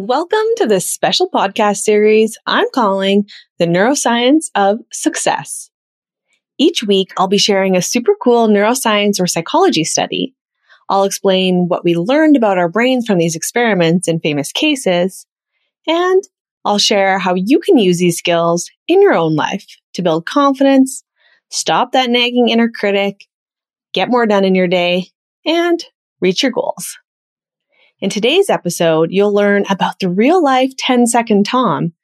Welcome to this special podcast series I'm calling The Neuroscience of Success. Each week, I'll be sharing a super cool neuroscience or psychology study. I'll explain what we learned about our brains from these experiments and famous cases, and I'll share how you can use these skills in your own life to build confidence, stop that nagging inner critic, get more done in your day, and reach your goals. In today's episode, you'll learn about the real life 10 second Tom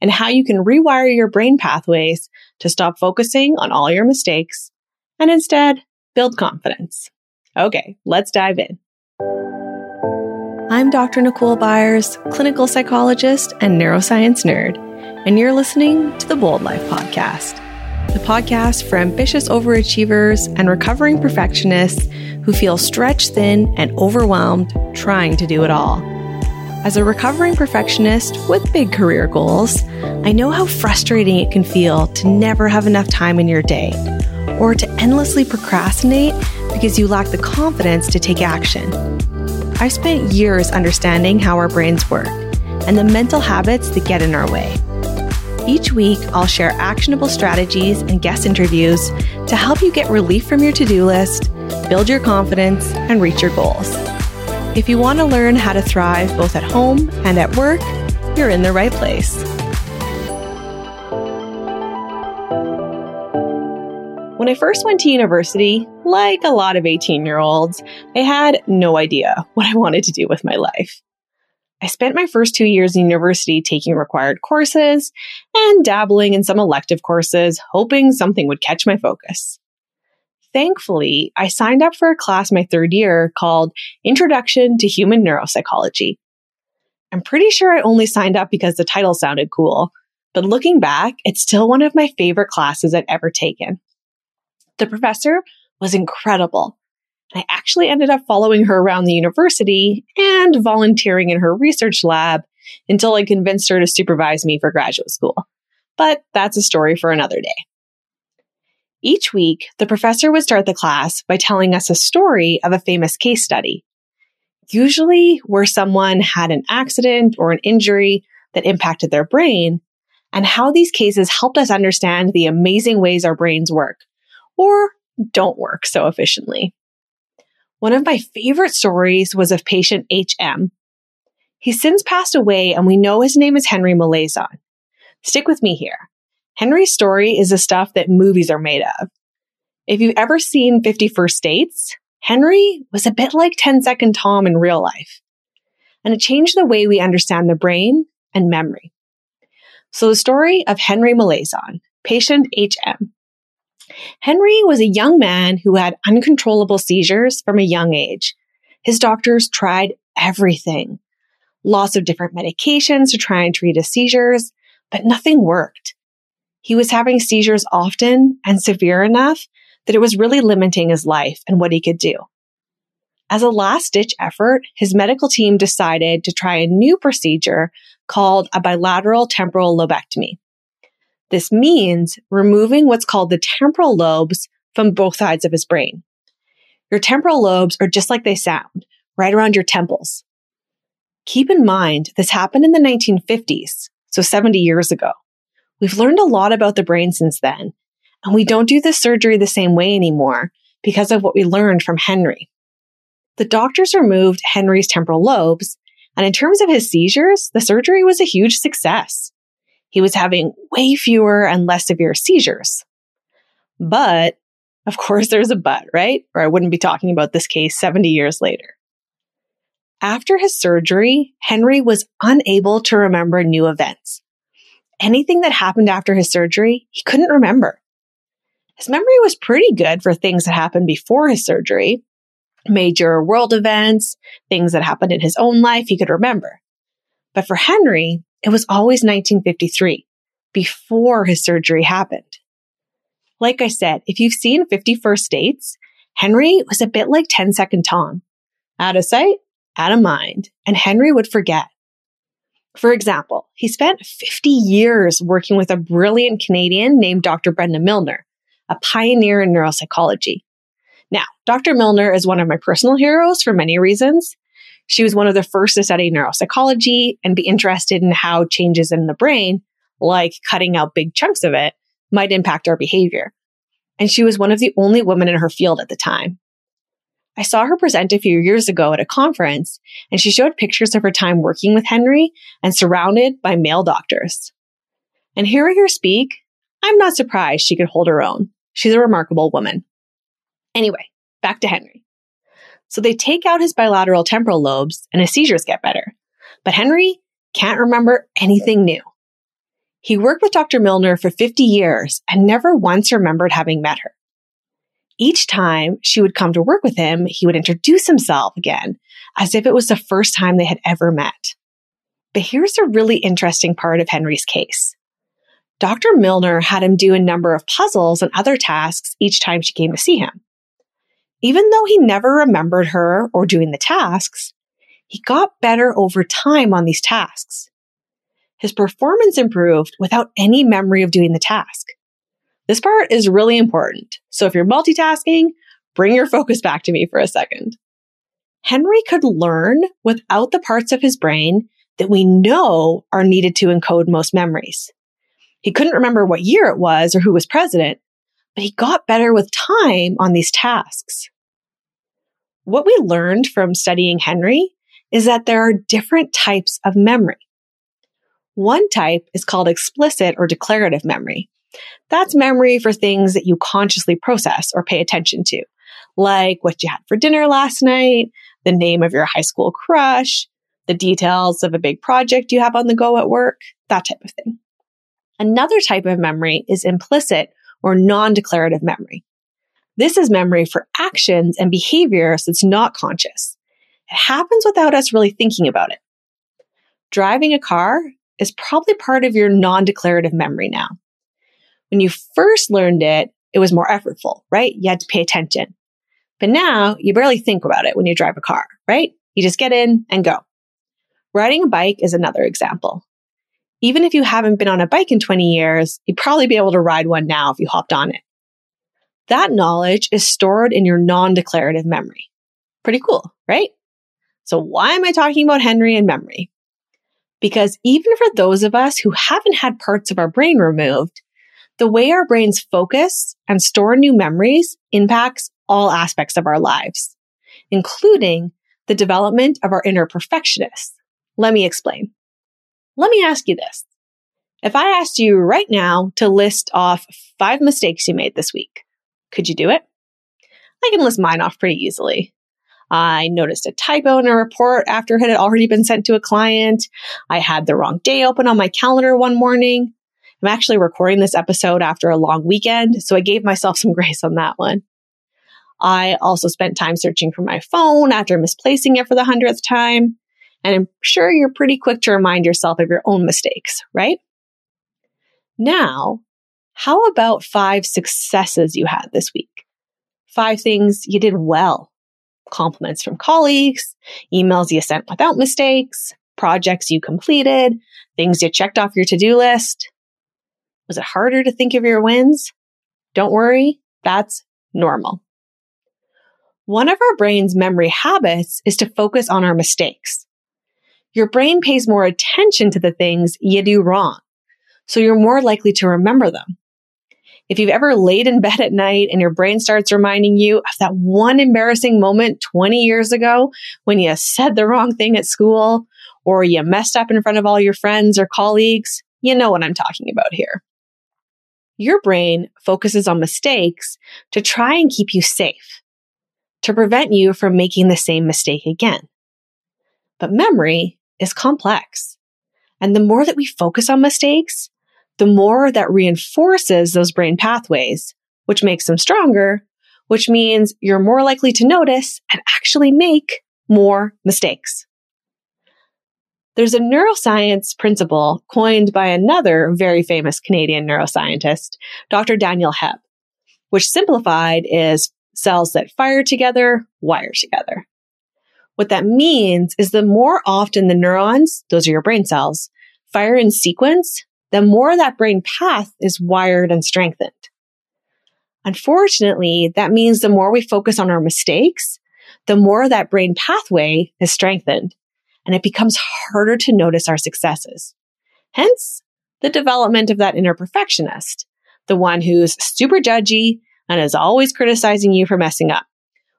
and how you can rewire your brain pathways to stop focusing on all your mistakes and instead build confidence. Okay, let's dive in. I'm Dr. Nicole Byers, clinical psychologist and neuroscience nerd, and you're listening to the Bold Life Podcast, the podcast for ambitious overachievers and recovering perfectionists who feel stretched thin and overwhelmed trying to do it all. As a recovering perfectionist with big career goals, I know how frustrating it can feel to never have enough time in your day or to endlessly procrastinate because you lack the confidence to take action. I spent years understanding how our brains work and the mental habits that get in our way. Each week, I'll share actionable strategies and guest interviews to help you get relief from your to do list build your confidence, and reach your goals. If you want to learn how to thrive both at home and at work, you're in the right place. When I first went to university, like a lot of 18 year olds, I had no idea what I wanted to do with my life. I spent my first two years in university taking required courses and dabbling in some elective courses, hoping something would catch my focus thankfully, I signed up for a class my third year called Introduction to Human Neuropsychology. I'm pretty sure I only signed up because the title sounded cool, but looking back, it's still one of my favorite classes I've ever taken. The professor was incredible. I actually ended up following her around the university and volunteering in her research lab until I convinced her to supervise me for graduate school. But that's a story for another day. Each week, the professor would start the class by telling us a story of a famous case study, usually where someone had an accident or an injury that impacted their brain, and how these cases helped us understand the amazing ways our brains work or don't work so efficiently. One of my favorite stories was of patient HM. He's since passed away and we know his name is Henry Molaison. Stick with me here. Henry's story is the stuff that movies are made of. If you've ever seen 50 First Dates, Henry was a bit like 10 Second Tom in real life. And it changed the way we understand the brain and memory. So the story of Henry Molaison, patient HM. Henry was a young man who had uncontrollable seizures from a young age. His doctors tried everything. Lots of different medications to try and treat his seizures, but nothing worked. He was having seizures often and severe enough that it was really limiting his life and what he could do. As a last ditch effort, his medical team decided to try a new procedure called a bilateral temporal lobectomy. This means removing what's called the temporal lobes from both sides of his brain. Your temporal lobes are just like they sound, right around your temples. Keep in mind, this happened in the 1950s, so 70 years ago. We've learned a lot about the brain since then, and we don't do this surgery the same way anymore because of what we learned from Henry. The doctors removed Henry's temporal lobes, and in terms of his seizures, the surgery was a huge success. He was having way fewer and less severe seizures. But, of course, there's a but, right? Or I wouldn't be talking about this case 70 years later. After his surgery, Henry was unable to remember new events anything that happened after his surgery, he couldn't remember. His memory was pretty good for things that happened before his surgery. Major world events, things that happened in his own life, he could remember. But for Henry, it was always 1953, before his surgery happened. Like I said, if you've seen 50 First Dates, Henry was a bit like 10 Second Tom. Out of sight, out of mind, and Henry would forget. For example, he spent 50 years working with a brilliant Canadian named Dr. Brenda Milner, a pioneer in neuropsychology. Now, Dr. Milner is one of my personal heroes for many reasons. She was one of the first to study neuropsychology and be interested in how changes in the brain, like cutting out big chunks of it, might impact our behavior. And she was one of the only women in her field at the time. I saw her present a few years ago at a conference, and she showed pictures of her time working with Henry and surrounded by male doctors. And hearing her speak, I'm not surprised she could hold her own. She's a remarkable woman. Anyway, back to Henry. So they take out his bilateral temporal lobes and his seizures get better. But Henry can't remember anything new. He worked with Dr. Milner for 50 years and never once remembered having met her. Each time she would come to work with him, he would introduce himself again as if it was the first time they had ever met. But here's a really interesting part of Henry's case. Dr. Milner had him do a number of puzzles and other tasks each time she came to see him. Even though he never remembered her or doing the tasks, he got better over time on these tasks. His performance improved without any memory of doing the task. This part is really important. So if you're multitasking, bring your focus back to me for a second. Henry could learn without the parts of his brain that we know are needed to encode most memories. He couldn't remember what year it was or who was president, but he got better with time on these tasks. What we learned from studying Henry is that there are different types of memory. One type is called explicit or declarative memory. That's memory for things that you consciously process or pay attention to, like what you had for dinner last night, the name of your high school crush, the details of a big project you have on the go at work, that type of thing. Another type of memory is implicit or non-declarative memory. This is memory for actions and behaviors that's not conscious. It happens without us really thinking about it. Driving a car is probably part of your non-declarative memory now. When you first learned it, it was more effortful, right? You had to pay attention. But now you barely think about it when you drive a car, right? You just get in and go. Riding a bike is another example. Even if you haven't been on a bike in 20 years, you'd probably be able to ride one now if you hopped on it. That knowledge is stored in your non-declarative memory. Pretty cool, right? So why am I talking about Henry and memory? Because even for those of us who haven't had parts of our brain removed, the way our brains focus and store new memories impacts all aspects of our lives, including the development of our inner perfectionists. Let me explain. Let me ask you this. If I asked you right now to list off five mistakes you made this week, could you do it? I can list mine off pretty easily. I noticed a typo in a report after it had already been sent to a client. I had the wrong day open on my calendar one morning. I'm actually recording this episode after a long weekend, so I gave myself some grace on that one. I also spent time searching for my phone after misplacing it for the hundredth time. And I'm sure you're pretty quick to remind yourself of your own mistakes, right? Now, how about five successes you had this week? Five things you did well. Compliments from colleagues, emails you sent without mistakes, projects you completed, things you checked off your to-do list. Was it harder to think of your wins? Don't worry, that's normal. One of our brain's memory habits is to focus on our mistakes. Your brain pays more attention to the things you do wrong, so you're more likely to remember them. If you've ever laid in bed at night and your brain starts reminding you of that one embarrassing moment 20 years ago when you said the wrong thing at school or you messed up in front of all your friends or colleagues, you know what I'm talking about here. Your brain focuses on mistakes to try and keep you safe, to prevent you from making the same mistake again. But memory is complex. And the more that we focus on mistakes, the more that reinforces those brain pathways, which makes them stronger, which means you're more likely to notice and actually make more mistakes. There's a neuroscience principle coined by another very famous Canadian neuroscientist, Dr. Daniel Hebb, which simplified is cells that fire together, wire together. What that means is the more often the neurons, those are your brain cells, fire in sequence, the more that brain path is wired and strengthened. Unfortunately, that means the more we focus on our mistakes, the more that brain pathway is strengthened and it becomes harder to notice our successes. Hence, the development of that inner perfectionist, the one who's super judgy and is always criticizing you for messing up,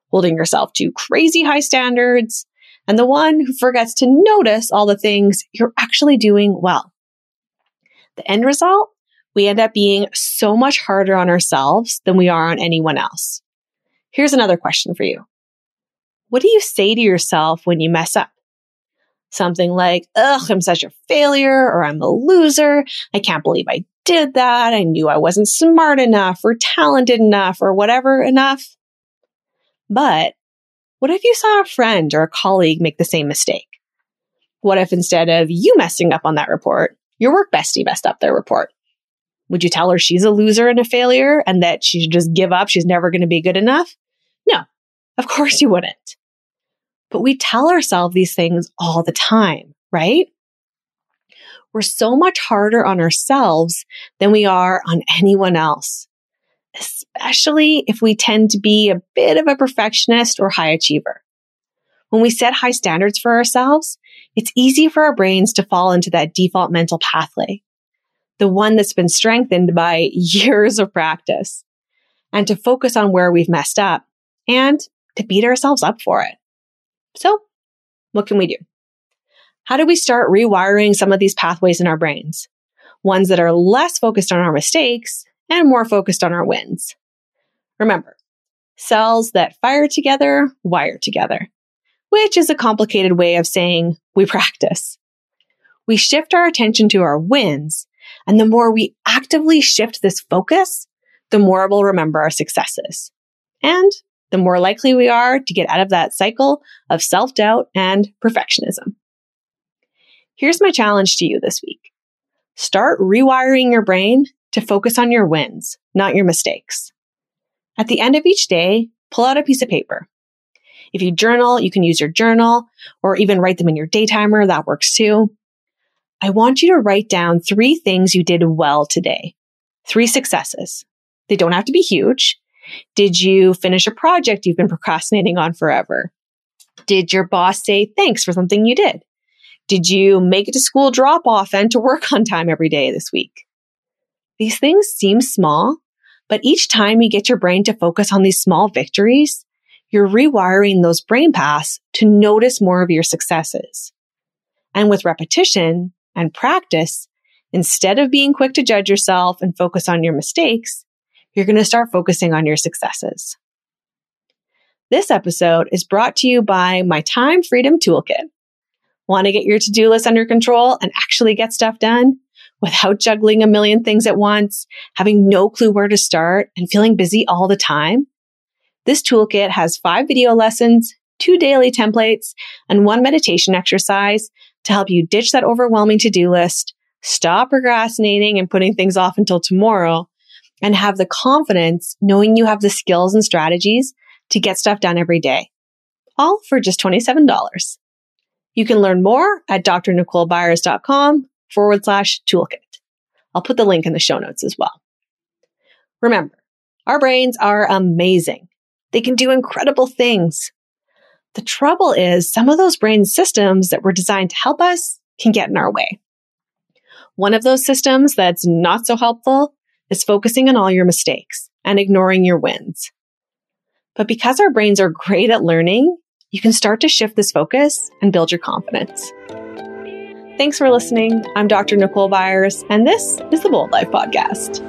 holding yourself to crazy high standards, and the one who forgets to notice all the things you're actually doing well. The end result? We end up being so much harder on ourselves than we are on anyone else. Here's another question for you. What do you say to yourself when you mess up? Something like, ugh, I'm such a failure, or I'm a loser. I can't believe I did that. I knew I wasn't smart enough or talented enough or whatever enough. But what if you saw a friend or a colleague make the same mistake? What if instead of you messing up on that report, your work bestie messed up their report? Would you tell her she's a loser and a failure and that she should just give up? She's never going to be good enough? No, of course you wouldn't. But we tell ourselves these things all the time, right? We're so much harder on ourselves than we are on anyone else, especially if we tend to be a bit of a perfectionist or high achiever. When we set high standards for ourselves, it's easy for our brains to fall into that default mental pathway, the one that's been strengthened by years of practice, and to focus on where we've messed up and to beat ourselves up for it. So, what can we do? How do we start rewiring some of these pathways in our brains? Ones that are less focused on our mistakes and more focused on our wins. Remember, cells that fire together wire together, which is a complicated way of saying we practice. We shift our attention to our wins, and the more we actively shift this focus, the more we'll remember our successes. And the more likely we are to get out of that cycle of self doubt and perfectionism. Here's my challenge to you this week. Start rewiring your brain to focus on your wins, not your mistakes. At the end of each day, pull out a piece of paper. If you journal, you can use your journal or even write them in your day timer. That works too. I want you to write down three things you did well today. Three successes. They don't have to be huge. Did you finish a project you've been procrastinating on forever? Did your boss say thanks for something you did? Did you make it to school drop off and to work on time every day this week? These things seem small, but each time you get your brain to focus on these small victories, you're rewiring those brain paths to notice more of your successes. And with repetition and practice, instead of being quick to judge yourself and focus on your mistakes, you're going to start focusing on your successes. This episode is brought to you by my Time Freedom Toolkit. Want to get your to do list under control and actually get stuff done without juggling a million things at once, having no clue where to start, and feeling busy all the time? This toolkit has five video lessons, two daily templates, and one meditation exercise to help you ditch that overwhelming to do list, stop procrastinating and putting things off until tomorrow, and have the confidence knowing you have the skills and strategies to get stuff done every day. All for just $27. You can learn more at drnicolebyers.com forward slash toolkit. I'll put the link in the show notes as well. Remember, our brains are amazing. They can do incredible things. The trouble is some of those brain systems that were designed to help us can get in our way. One of those systems that's not so helpful is focusing on all your mistakes and ignoring your wins. But because our brains are great at learning, you can start to shift this focus and build your confidence. Thanks for listening. I'm Dr. Nicole Byers, and this is the Bold Life Podcast.